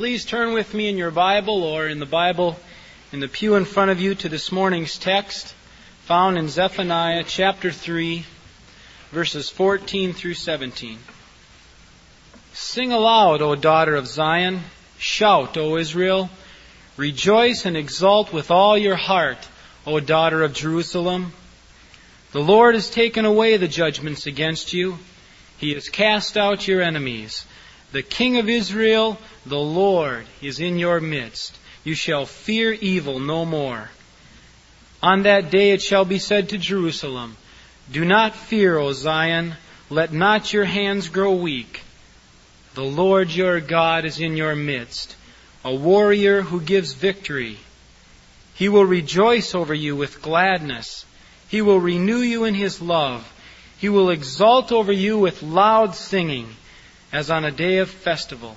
Please turn with me in your Bible or in the Bible in the pew in front of you to this morning's text found in Zephaniah chapter 3, verses 14 through 17. Sing aloud, O daughter of Zion. Shout, O Israel. Rejoice and exult with all your heart, O daughter of Jerusalem. The Lord has taken away the judgments against you. He has cast out your enemies. The King of Israel, the Lord, is in your midst. You shall fear evil no more. On that day it shall be said to Jerusalem, Do not fear, O Zion. Let not your hands grow weak. The Lord your God is in your midst, a warrior who gives victory. He will rejoice over you with gladness. He will renew you in his love. He will exult over you with loud singing as on a day of festival.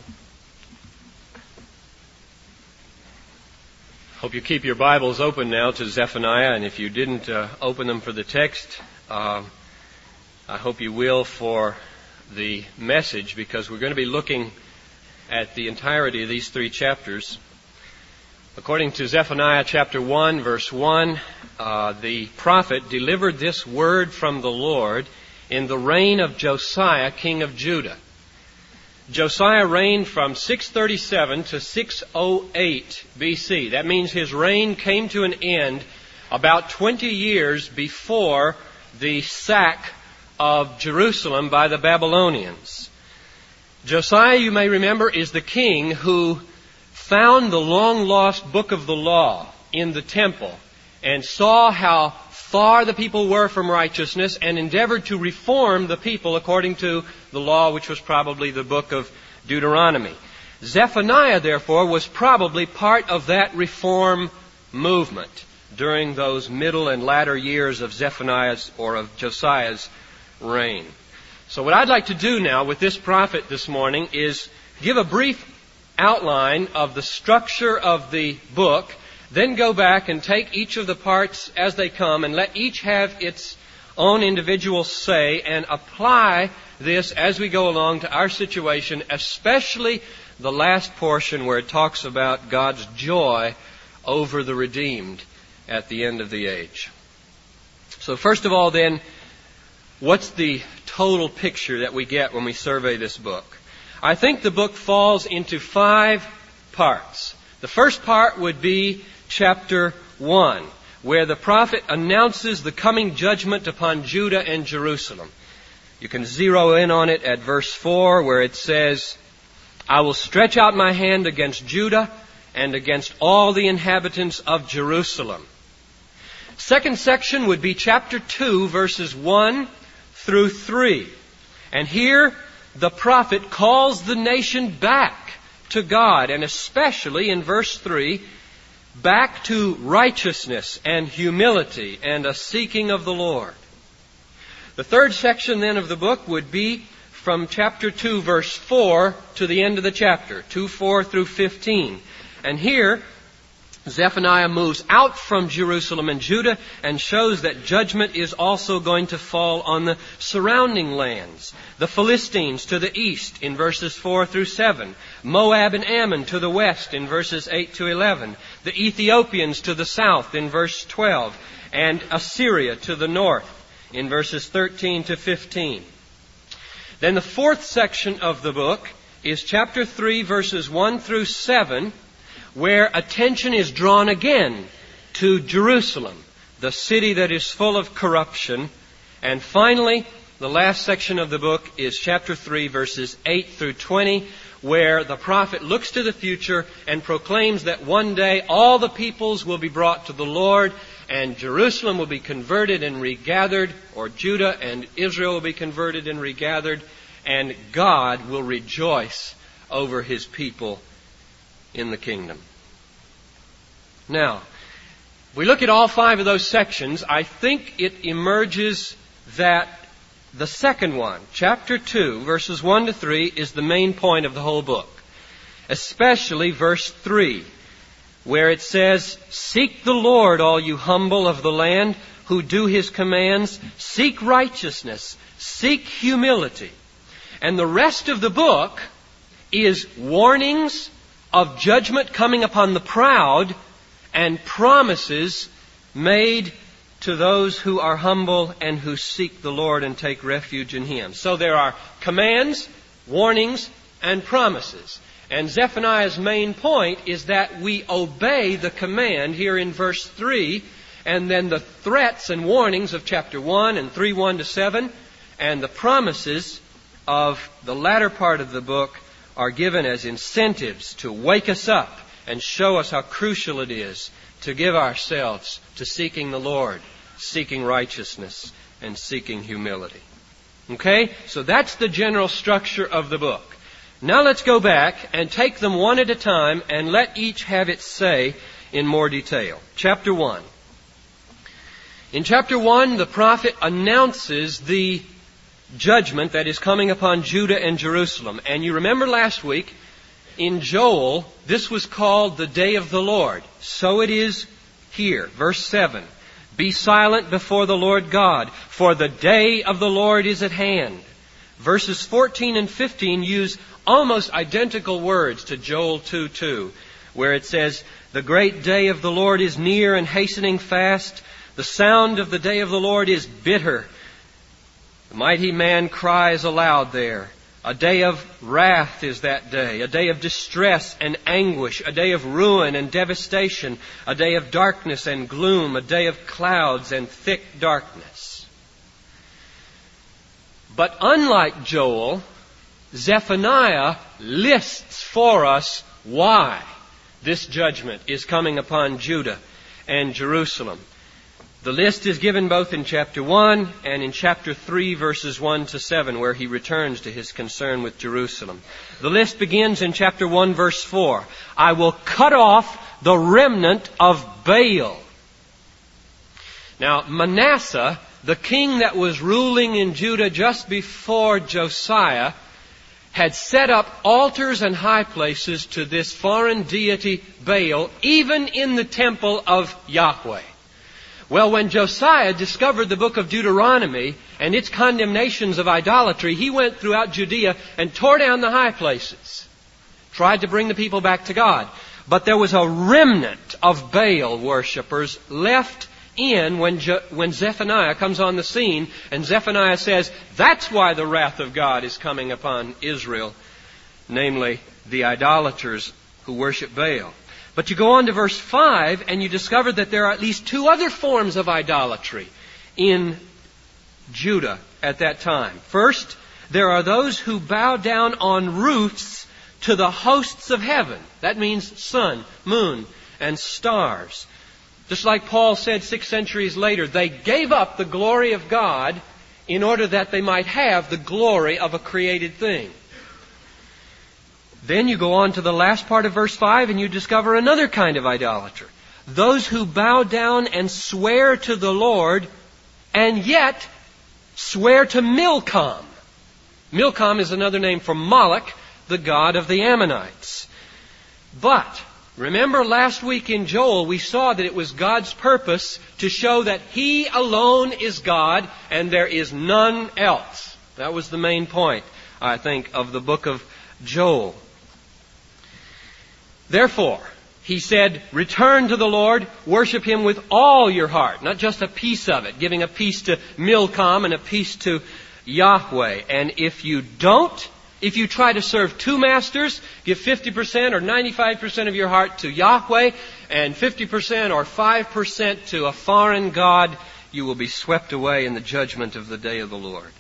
Hope you keep your Bibles open now to Zephaniah, and if you didn't uh, open them for the text, uh, I hope you will for the message because we're going to be looking at the entirety of these three chapters. According to Zephaniah chapter 1, verse 1, uh, the prophet delivered this word from the Lord in the reign of Josiah, king of Judah. Josiah reigned from 637 to 608 BC. That means his reign came to an end about 20 years before the sack of Jerusalem by the Babylonians. Josiah, you may remember, is the king who found the long lost book of the law in the temple and saw how far the people were from righteousness and endeavored to reform the people according to the law, which was probably the book of Deuteronomy. Zephaniah, therefore, was probably part of that reform movement during those middle and latter years of Zephaniah's or of Josiah's reign. So what I'd like to do now with this prophet this morning is give a brief outline of the structure of the book then go back and take each of the parts as they come and let each have its own individual say and apply this as we go along to our situation, especially the last portion where it talks about God's joy over the redeemed at the end of the age. So first of all then, what's the total picture that we get when we survey this book? I think the book falls into five parts. The first part would be chapter 1, where the prophet announces the coming judgment upon Judah and Jerusalem. You can zero in on it at verse 4, where it says, I will stretch out my hand against Judah and against all the inhabitants of Jerusalem. Second section would be chapter 2, verses 1 through 3. And here, the prophet calls the nation back to God, and especially in verse 3, back to righteousness and humility and a seeking of the Lord. The third section then of the book would be from chapter 2 verse 4 to the end of the chapter, 2 4 through 15. And here, Zephaniah moves out from Jerusalem and Judah and shows that judgment is also going to fall on the surrounding lands. The Philistines to the east in verses 4 through 7. Moab and Ammon to the west in verses 8 to 11. The Ethiopians to the south in verse 12. And Assyria to the north in verses 13 to 15. Then the fourth section of the book is chapter 3 verses 1 through 7 where attention is drawn again to Jerusalem, the city that is full of corruption. And finally, the last section of the book is chapter 3, verses 8 through 20, where the prophet looks to the future and proclaims that one day all the peoples will be brought to the Lord and Jerusalem will be converted and regathered, or Judah and Israel will be converted and regathered, and God will rejoice over his people in the kingdom. Now, if we look at all five of those sections, I think it emerges that the second one, chapter 2, verses 1 to 3, is the main point of the whole book. Especially verse 3, where it says, Seek the Lord, all you humble of the land who do his commands. Seek righteousness. Seek humility. And the rest of the book is warnings of judgment coming upon the proud and promises made to those who are humble and who seek the Lord and take refuge in Him. So there are commands, warnings, and promises. And Zephaniah's main point is that we obey the command here in verse 3, and then the threats and warnings of chapter 1 and 3 1 to 7, and the promises of the latter part of the book are given as incentives to wake us up and show us how crucial it is to give ourselves to seeking the Lord, seeking righteousness, and seeking humility. Okay? So that's the general structure of the book. Now let's go back and take them one at a time and let each have its say in more detail. Chapter 1. In chapter 1, the prophet announces the judgment that is coming upon Judah and Jerusalem. And you remember last week, in Joel, this was called the day of the Lord. So it is here. Verse 7. Be silent before the Lord God, for the day of the Lord is at hand. Verses 14 and 15 use almost identical words to Joel 2 2, where it says, The great day of the Lord is near and hastening fast. The sound of the day of the Lord is bitter. The mighty man cries aloud there. A day of wrath is that day, a day of distress and anguish, a day of ruin and devastation, a day of darkness and gloom, a day of clouds and thick darkness. But unlike Joel, Zephaniah lists for us why this judgment is coming upon Judah and Jerusalem. The list is given both in chapter 1 and in chapter 3 verses 1 to 7 where he returns to his concern with Jerusalem. The list begins in chapter 1 verse 4. I will cut off the remnant of Baal. Now Manasseh, the king that was ruling in Judah just before Josiah, had set up altars and high places to this foreign deity Baal, even in the temple of Yahweh. Well, when Josiah discovered the book of Deuteronomy and its condemnations of idolatry, he went throughout Judea and tore down the high places. Tried to bring the people back to God. But there was a remnant of Baal worshippers left in when, Je- when Zephaniah comes on the scene, and Zephaniah says, that's why the wrath of God is coming upon Israel, namely the idolaters who worship Baal. But you go on to verse 5 and you discover that there are at least two other forms of idolatry in Judah at that time. First, there are those who bow down on roofs to the hosts of heaven. That means sun, moon, and stars. Just like Paul said six centuries later, they gave up the glory of God in order that they might have the glory of a created thing. Then you go on to the last part of verse 5 and you discover another kind of idolater. Those who bow down and swear to the Lord and yet swear to Milcom. Milcom is another name for Moloch, the god of the Ammonites. But remember last week in Joel we saw that it was God's purpose to show that He alone is God and there is none else. That was the main point, I think, of the book of Joel. Therefore, he said, return to the Lord, worship Him with all your heart, not just a piece of it, giving a piece to Milcom and a piece to Yahweh. And if you don't, if you try to serve two masters, give 50% or 95% of your heart to Yahweh and 50% or 5% to a foreign God, you will be swept away in the judgment of the day of the Lord.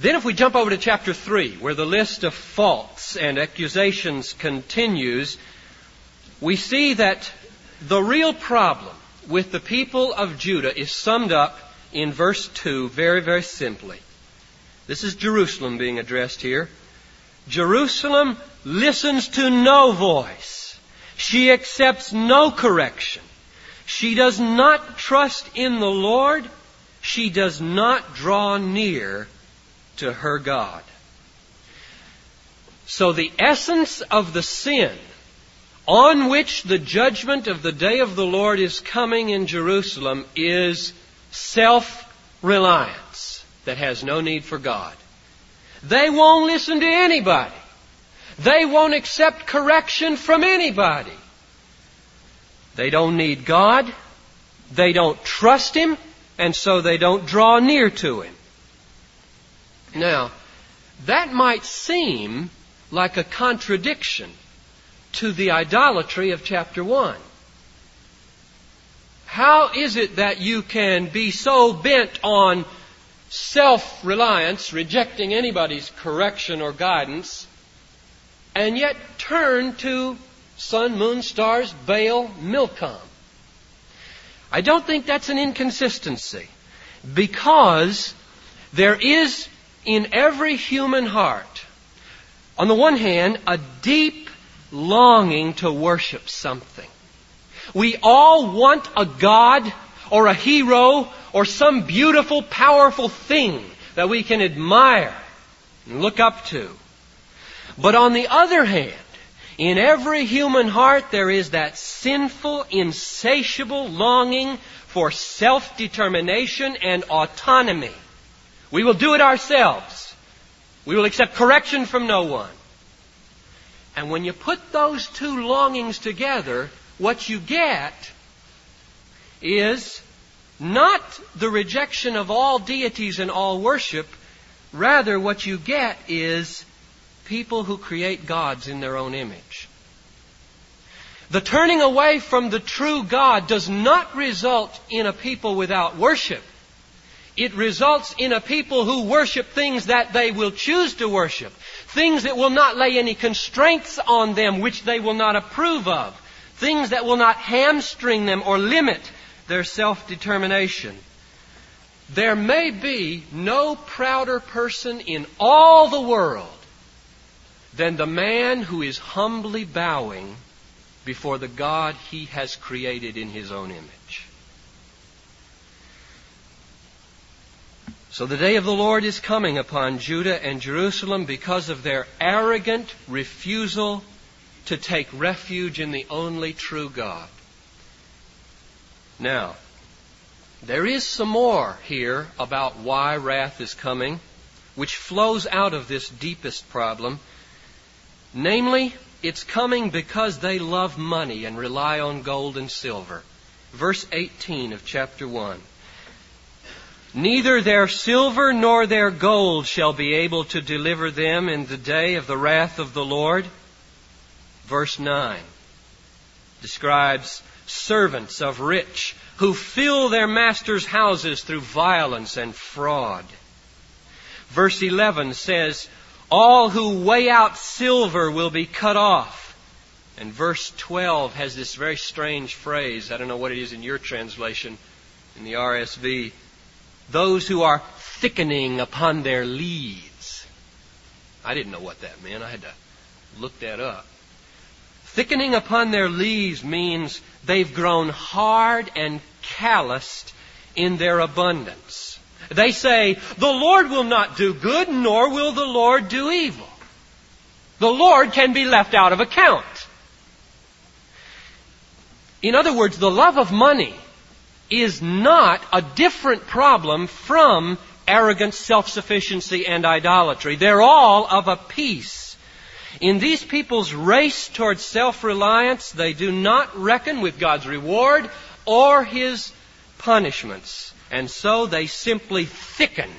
Then if we jump over to chapter 3, where the list of faults and accusations continues, we see that the real problem with the people of Judah is summed up in verse 2 very, very simply. This is Jerusalem being addressed here. Jerusalem listens to no voice. She accepts no correction. She does not trust in the Lord. She does not draw near to her God. So the essence of the sin on which the judgment of the day of the Lord is coming in Jerusalem is self-reliance that has no need for God. They won't listen to anybody. They won't accept correction from anybody. They don't need God. They don't trust Him. And so they don't draw near to Him. Now, that might seem like a contradiction to the idolatry of chapter 1. How is it that you can be so bent on self reliance, rejecting anybody's correction or guidance, and yet turn to sun, moon, stars, Baal, Milcom? I don't think that's an inconsistency because there is in every human heart, on the one hand, a deep longing to worship something. We all want a God or a hero or some beautiful, powerful thing that we can admire and look up to. But on the other hand, in every human heart there is that sinful, insatiable longing for self-determination and autonomy. We will do it ourselves. We will accept correction from no one. And when you put those two longings together, what you get is not the rejection of all deities and all worship. Rather, what you get is people who create gods in their own image. The turning away from the true God does not result in a people without worship. It results in a people who worship things that they will choose to worship. Things that will not lay any constraints on them which they will not approve of. Things that will not hamstring them or limit their self-determination. There may be no prouder person in all the world than the man who is humbly bowing before the God he has created in his own image. So the day of the Lord is coming upon Judah and Jerusalem because of their arrogant refusal to take refuge in the only true God. Now, there is some more here about why wrath is coming, which flows out of this deepest problem. Namely, it's coming because they love money and rely on gold and silver. Verse 18 of chapter 1. Neither their silver nor their gold shall be able to deliver them in the day of the wrath of the Lord. Verse 9 describes servants of rich who fill their masters' houses through violence and fraud. Verse 11 says, All who weigh out silver will be cut off. And verse 12 has this very strange phrase. I don't know what it is in your translation, in the RSV those who are thickening upon their lees. I didn't know what that meant. I had to look that up. Thickening upon their lees means they've grown hard and calloused in their abundance. They say, the Lord will not do good, nor will the Lord do evil. The Lord can be left out of account. In other words, the love of money is not a different problem from arrogant self-sufficiency and idolatry. They're all of a piece. In these people's race towards self-reliance, they do not reckon with God's reward or His punishments. And so they simply thicken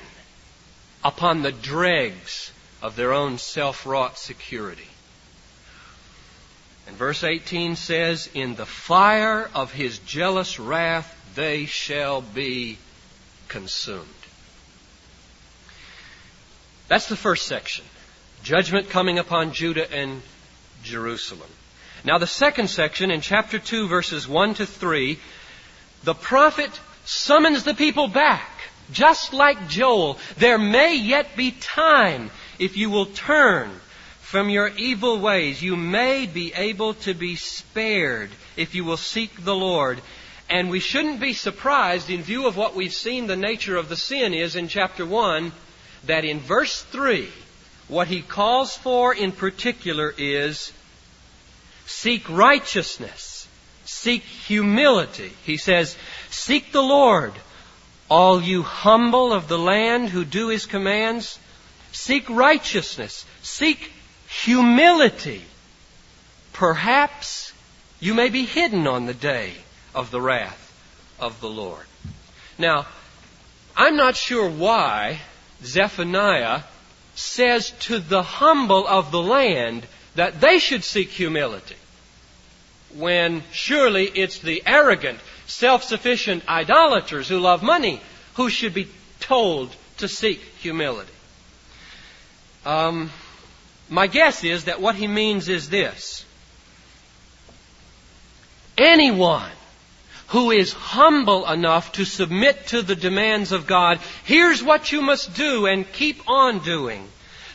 upon the dregs of their own self-wrought security. And verse 18 says, In the fire of his jealous wrath they shall be consumed. That's the first section. Judgment coming upon Judah and Jerusalem. Now the second section in chapter 2 verses 1 to 3, the prophet summons the people back. Just like Joel, there may yet be time if you will turn from your evil ways. You may be able to be spared if you will seek the Lord and we shouldn't be surprised, in view of what we've seen the nature of the sin is in chapter 1, that in verse 3, what he calls for in particular is seek righteousness, seek humility. He says, Seek the Lord, all you humble of the land who do his commands. Seek righteousness, seek humility, perhaps you may be hidden on the day of the wrath of the Lord. Now, I'm not sure why Zephaniah says to the humble of the land that they should seek humility when surely it's the arrogant, self-sufficient idolaters who love money who should be told to seek humility. Um, my guess is that what he means is this. Anyone who is humble enough to submit to the demands of God, here's what you must do and keep on doing.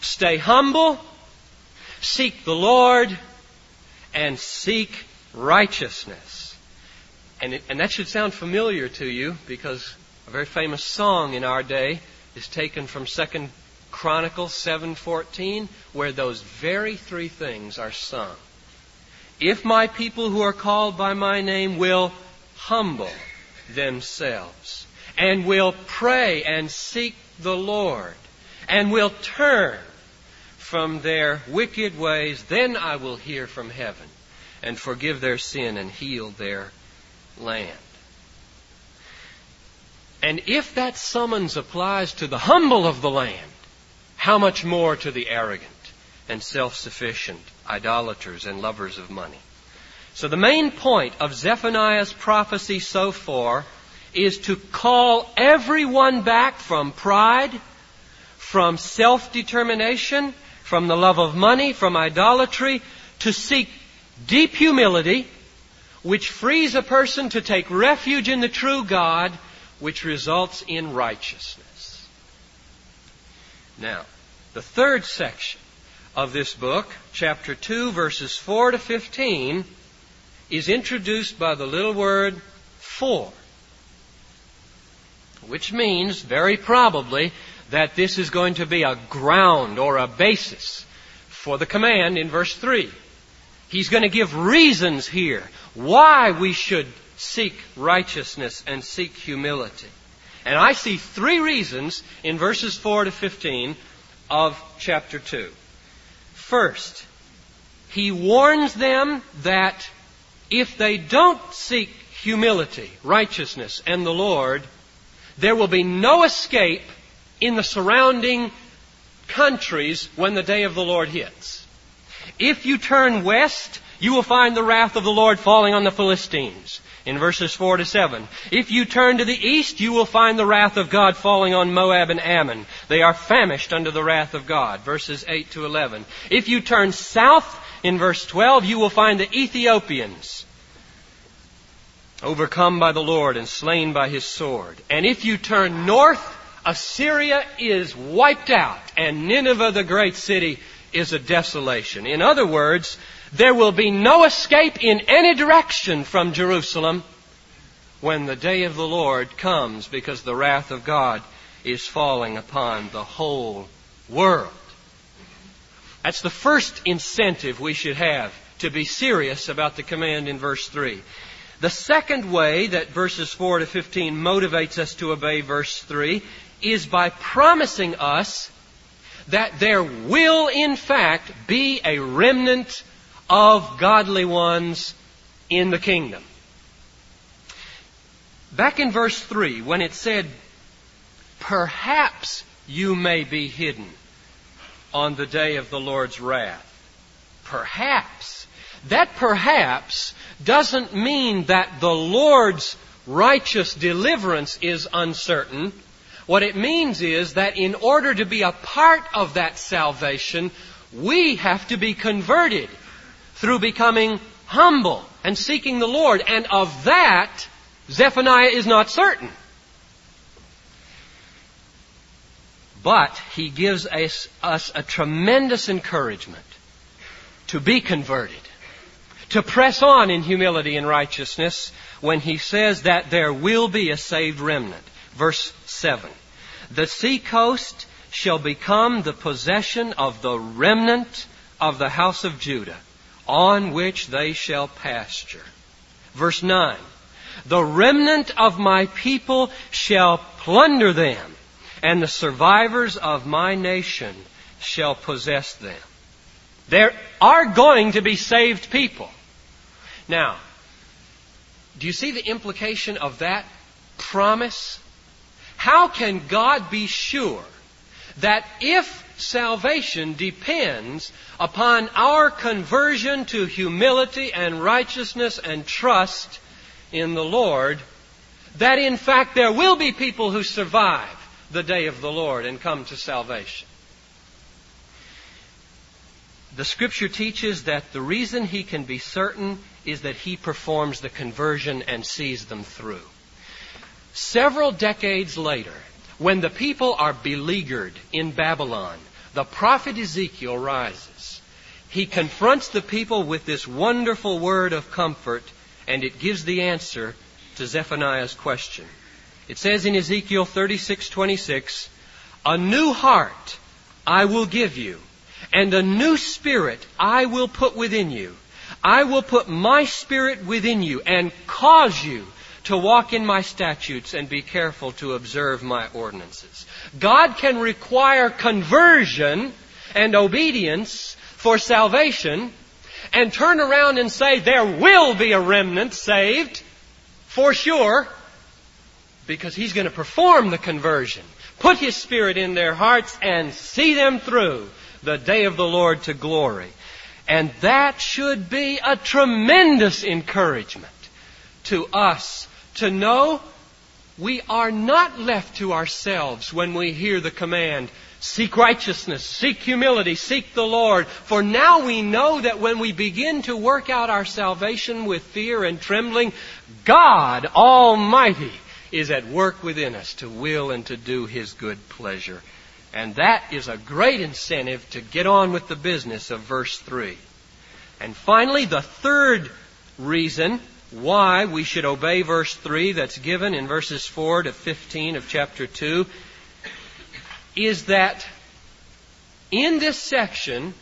Stay humble, seek the Lord, and seek righteousness. And, it, and that should sound familiar to you because a very famous song in our day is taken from Second Chronicles 7:14 where those very three things are sung. If my people who are called by my name will humble themselves and will pray and seek the Lord and will turn from their wicked ways, then I will hear from heaven and forgive their sin and heal their land. And if that summons applies to the humble of the land, how much more to the arrogant and self-sufficient idolaters and lovers of money? So the main point of Zephaniah's prophecy so far is to call everyone back from pride, from self-determination, from the love of money, from idolatry, to seek deep humility, which frees a person to take refuge in the true God, which results in righteousness. Now, the third section of this book, chapter 2, verses 4 to 15, is introduced by the little word for, which means very probably that this is going to be a ground or a basis for the command in verse 3. He's going to give reasons here why we should seek righteousness and seek humility. And I see three reasons in verses 4 to 15 of chapter 2. First, he warns them that if they don't seek humility, righteousness, and the Lord, there will be no escape in the surrounding countries when the day of the Lord hits. If you turn west, you will find the wrath of the Lord falling on the Philistines in verses 4 to 7. If you turn to the east, you will find the wrath of God falling on Moab and Ammon. They are famished under the wrath of God, verses 8 to 11. If you turn south, in verse 12, you will find the Ethiopians overcome by the Lord and slain by his sword. And if you turn north, Assyria is wiped out, and Nineveh, the great city, is a desolation. In other words, there will be no escape in any direction from Jerusalem when the day of the Lord comes because the wrath of God is falling upon the whole world. That's the first incentive we should have to be serious about the command in verse 3. The second way that verses 4 to 15 motivates us to obey verse 3 is by promising us that there will in fact be a remnant of godly ones in the kingdom. Back in verse 3, when it said, Perhaps you may be hidden on the day of the Lord's wrath. Perhaps. That perhaps doesn't mean that the Lord's righteous deliverance is uncertain. What it means is that in order to be a part of that salvation, we have to be converted through becoming humble and seeking the Lord. And of that, Zephaniah is not certain. But he gives us, us, a tremendous encouragement to be converted, to press on in humility and righteousness when he says that there will be a saved remnant. Verse 7. The seacoast shall become the possession of the remnant of the house of Judah on which they shall pasture. Verse 9. The remnant of my people shall plunder them, and the survivors of my nation shall possess them. There are going to be saved people. Now, do you see the implication of that promise? How can God be sure that if salvation depends upon our conversion to humility and righteousness and trust in the Lord, that in fact there will be people who survive the day of the Lord and come to salvation. The scripture teaches that the reason he can be certain is that he performs the conversion and sees them through. Several decades later, when the people are beleaguered in Babylon, the prophet Ezekiel rises. He confronts the people with this wonderful word of comfort, and it gives the answer to Zephaniah's question. It says in Ezekiel 36:26, "A new heart I will give you, and a new spirit I will put within you. I will put my spirit within you and cause you to walk in my statutes and be careful to observe my ordinances. God can require conversion and obedience for salvation and turn around and say there will be a remnant saved for sure because he's going to perform the conversion, put his spirit in their hearts and see them through the day of the Lord to glory. And that should be a tremendous encouragement to us to know we are not left to ourselves when we hear the command, seek righteousness, seek humility, seek the Lord. For now we know that when we begin to work out our salvation with fear and trembling, God Almighty is at work within us to will and to do His good pleasure. And that is a great incentive to get on with the business of verse 3. And finally, the third reason why we should obey verse 3 that's given in verses 4 to 15 of chapter 2 is that in this section,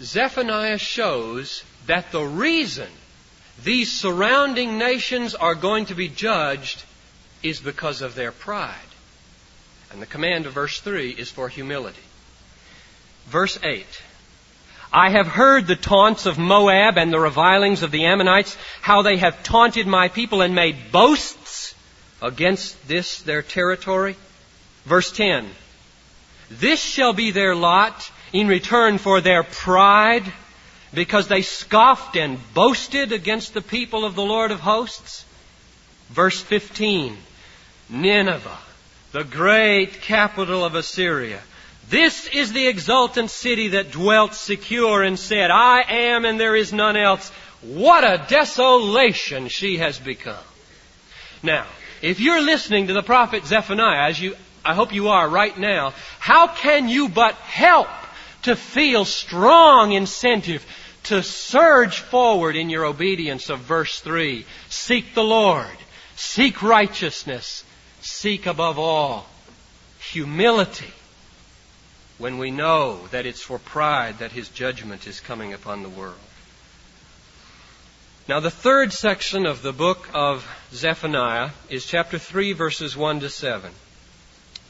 Zephaniah shows that the reason these surrounding nations are going to be judged is because of their pride. And the command of verse 3 is for humility. Verse 8 I have heard the taunts of Moab and the revilings of the Ammonites, how they have taunted my people and made boasts against this their territory. Verse 10. This shall be their lot in return for their pride, because they scoffed and boasted against the people of the Lord of hosts. Verse 15. Nineveh, the great capital of Assyria, this is the exultant city that dwelt secure and said, I am and there is none else. What a desolation she has become. Now, if you're listening to the prophet Zephaniah, as you, I hope you are right now, how can you but help to feel strong incentive to surge forward in your obedience of verse 3? Seek the Lord. Seek righteousness. Seek above all humility when we know that it's for pride that his judgment is coming upon the world. Now, the third section of the book of Zephaniah is chapter 3, verses 1 to 7.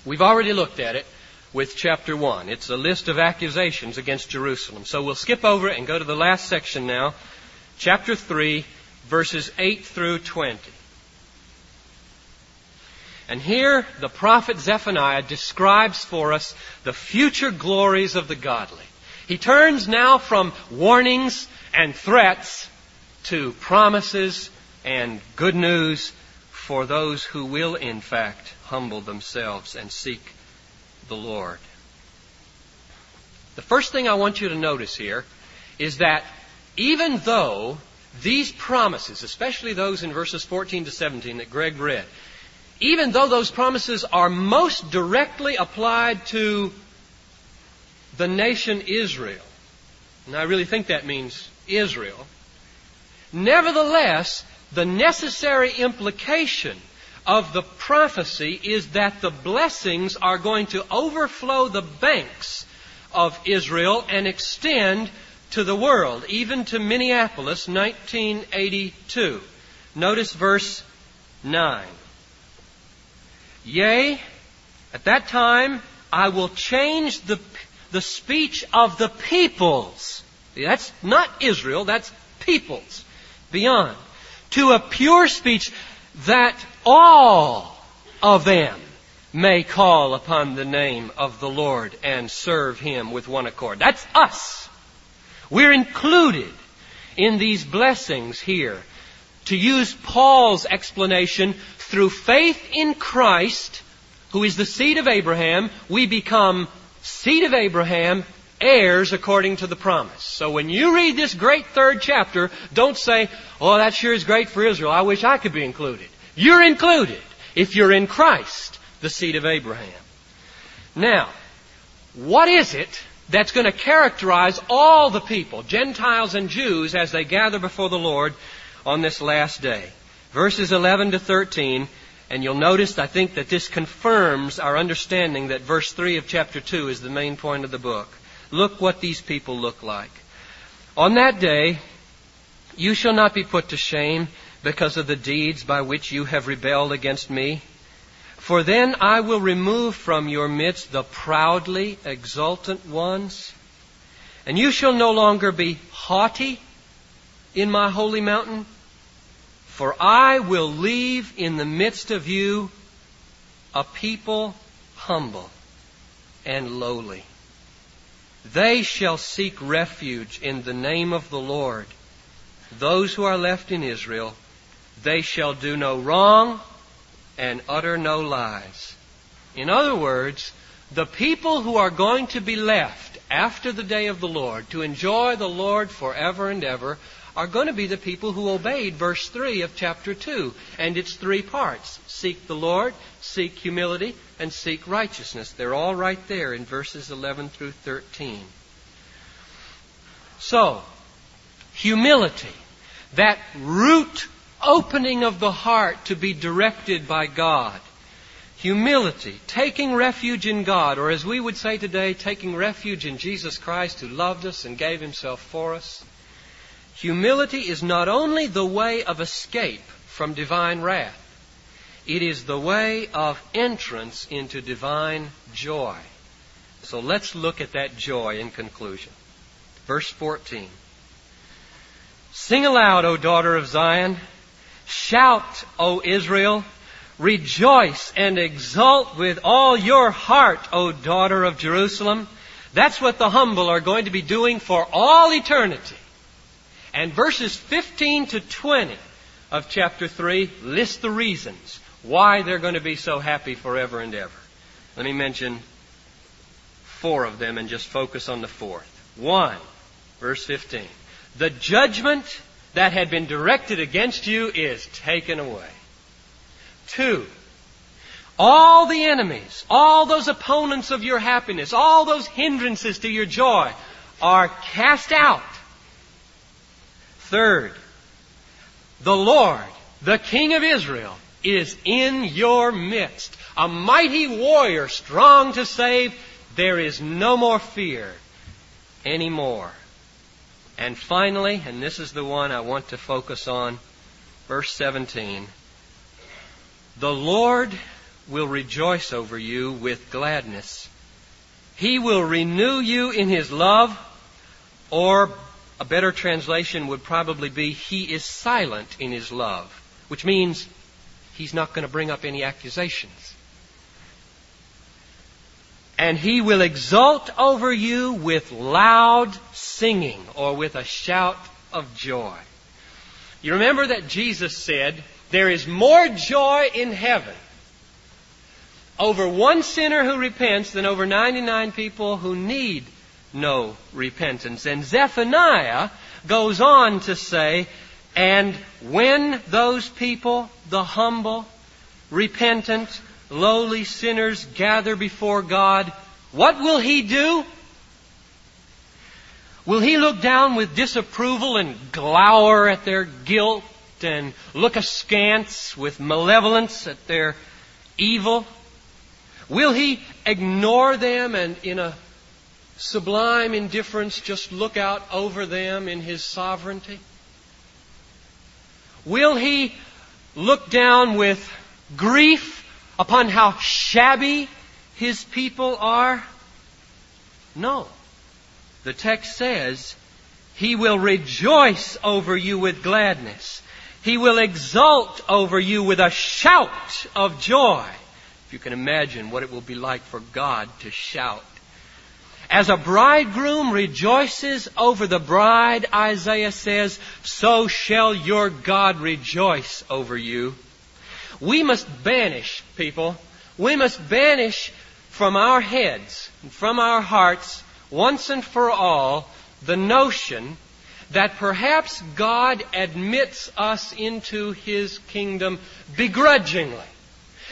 We've already looked at it with chapter 1. It's a list of accusations against Jerusalem. So we'll skip over and go to the last section now, chapter 3, verses 8 through 20. And here the prophet Zephaniah describes for us the future glories of the godly. He turns now from warnings and threats to promises and good news for those who will in fact humble themselves and seek the Lord. The first thing I want you to notice here is that even though these promises, especially those in verses 14 to 17 that Greg read, even though those promises are most directly applied to the nation Israel, and I really think that means Israel, nevertheless, the necessary implication of the prophecy is that the blessings are going to overflow the banks of Israel and extend to the world, even to Minneapolis, 1982. Notice verse 9. Yea, at that time I will change the, the speech of the peoples. That's not Israel, that's peoples beyond. To a pure speech that all of them may call upon the name of the Lord and serve Him with one accord. That's us. We're included in these blessings here. To use Paul's explanation, through faith in Christ, who is the seed of Abraham, we become seed of Abraham, heirs according to the promise. So when you read this great third chapter, don't say, oh, that sure is great for Israel. I wish I could be included. You're included if you're in Christ the seed of Abraham. Now, what is it that's going to characterize all the people, Gentiles and Jews, as they gather before the Lord on this last day? Verses 11 to 13, and you'll notice, I think, that this confirms our understanding that verse 3 of chapter 2 is the main point of the book. Look what these people look like. On that day, you shall not be put to shame because of the deeds by which you have rebelled against me. For then I will remove from your midst the proudly exultant ones, and you shall no longer be haughty in my holy mountain, for I will leave in the midst of you a people humble and lowly. They shall seek refuge in the name of the Lord. Those who are left in Israel, they shall do no wrong and utter no lies. In other words, the people who are going to be left after the day of the Lord to enjoy the Lord forever and ever are going to be the people who obeyed verse 3 of chapter 2 and its three parts. Seek the Lord, seek humility, and seek righteousness. They're all right there in verses 11 through 13. So, humility, that root opening of the heart to be directed by God. Humility, taking refuge in God, or as we would say today, taking refuge in Jesus Christ who loved us and gave himself for us. Humility is not only the way of escape from divine wrath, it is the way of entrance into divine joy. So let's look at that joy in conclusion. Verse 14. Sing aloud, O daughter of Zion. Shout, O Israel. Rejoice and exult with all your heart, O daughter of Jerusalem. That's what the humble are going to be doing for all eternity. And verses 15 to 20 of chapter 3 list the reasons why they're going to be so happy forever and ever. Let me mention four of them and just focus on the fourth. One, verse 15. The judgment that had been directed against you is taken away. Two, all the enemies, all those opponents of your happiness, all those hindrances to your joy are cast out. Third, the Lord, the King of Israel, is in your midst. A mighty warrior, strong to save. There is no more fear anymore. And finally, and this is the one I want to focus on, verse 17 The Lord will rejoice over you with gladness. He will renew you in His love, or a better translation would probably be He is silent in His love, which means He's not going to bring up any accusations and he will exult over you with loud singing or with a shout of joy. You remember that Jesus said, there is more joy in heaven over one sinner who repents than over 99 people who need no repentance. And Zephaniah goes on to say, and when those people, the humble, repentant, lowly sinners gather before God, what will He do? Will He look down with disapproval and glower at their guilt and look askance with malevolence at their evil? Will He ignore them and in a sublime indifference just look out over them in His sovereignty? Will He look down with grief upon how shabby his people are? No. The text says, He will rejoice over you with gladness. He will exult over you with a shout of joy. If you can imagine what it will be like for God to shout. As a bridegroom rejoices over the bride, Isaiah says, so shall your God rejoice over you. We must banish, people, we must banish from our heads and from our hearts once and for all the notion that perhaps God admits us into His kingdom begrudgingly.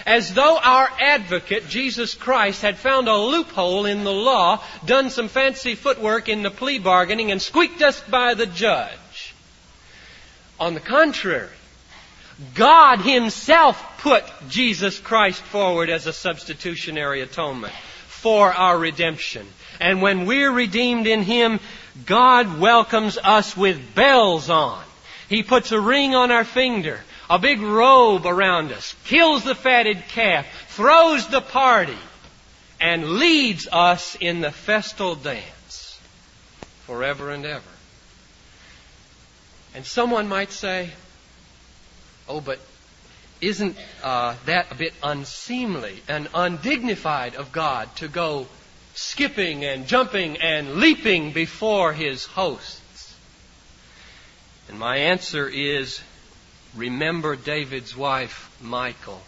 As though our advocate, Jesus Christ, had found a loophole in the law, done some fancy footwork in the plea bargaining, and squeaked us by the judge. On the contrary, God Himself put Jesus Christ forward as a substitutionary atonement for our redemption. And when we're redeemed in Him, God welcomes us with bells on. He puts a ring on our finger, a big robe around us, kills the fatted calf, throws the party, and leads us in the festal dance forever and ever. And someone might say, oh, but isn't uh, that a bit unseemly and undignified of God to go skipping and jumping and leaping before his hosts? And my answer is remember David's wife, Michal.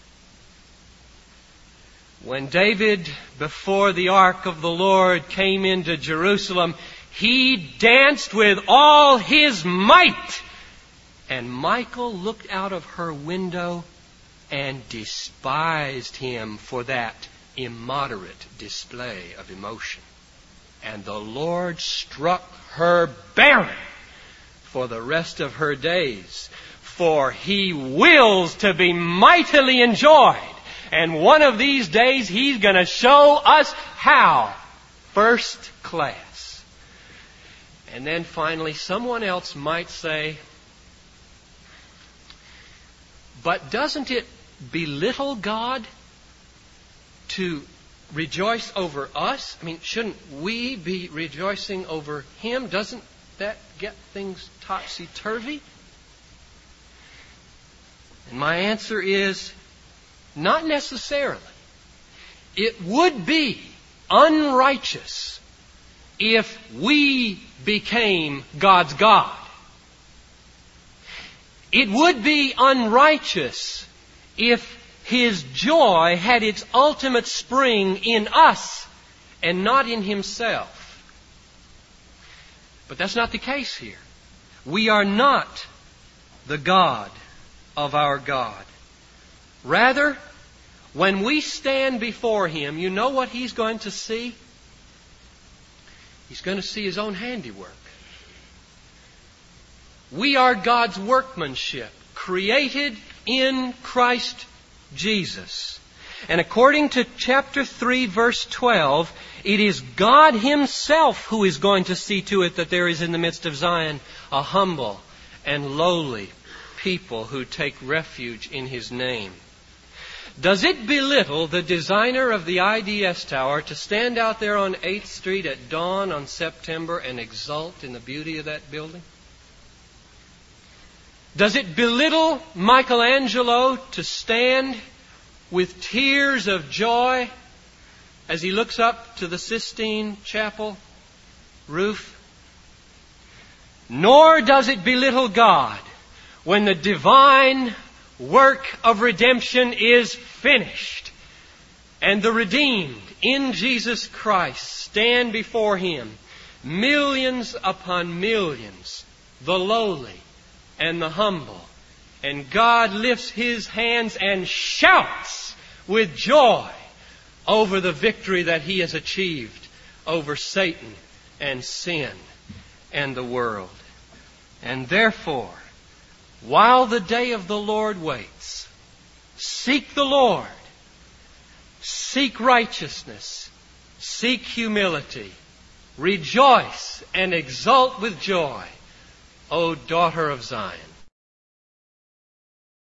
When David, before the ark of the Lord, came into Jerusalem, he danced with all his might. And Michal looked out of her window and despised him for that immoderate display of emotion. And the Lord struck her barren for the rest of her days, for he wills to be mightily enjoyed. And one of these days he's going to show us how. First class. And then finally, someone else might say, but doesn't it belittle God to rejoice over us? I mean, shouldn't we be rejoicing over Him? Doesn't that get things topsy turvy? And my answer is not necessarily. It would be unrighteous if we became God's God. It would be unrighteous if his joy had its ultimate spring in us and not in himself. But that's not the case here. We are not the God of our God. Rather, when we stand before Him, you know what He's going to see? He's going to see His own handiwork. We are God's workmanship, created in Christ Jesus. And according to chapter 3 verse 12, it is God Himself who is going to see to it that there is in the midst of Zion a humble and lowly people who take refuge in His name. Does it belittle the designer of the IDS Tower to stand out there on 8th Street at dawn on September and exult in the beauty of that building? Does it belittle Michelangelo to stand with tears of joy as he looks up to the Sistine Chapel roof? Nor does it belittle God when the divine work of redemption is finished and the redeemed in Jesus Christ stand before Him, millions upon millions, the lowly, and the humble. And God lifts his hands and shouts with joy over the victory that he has achieved over Satan and sin and the world. And therefore, while the day of the Lord waits, seek the Lord, seek righteousness, seek humility, rejoice and exult with joy O daughter of Zion.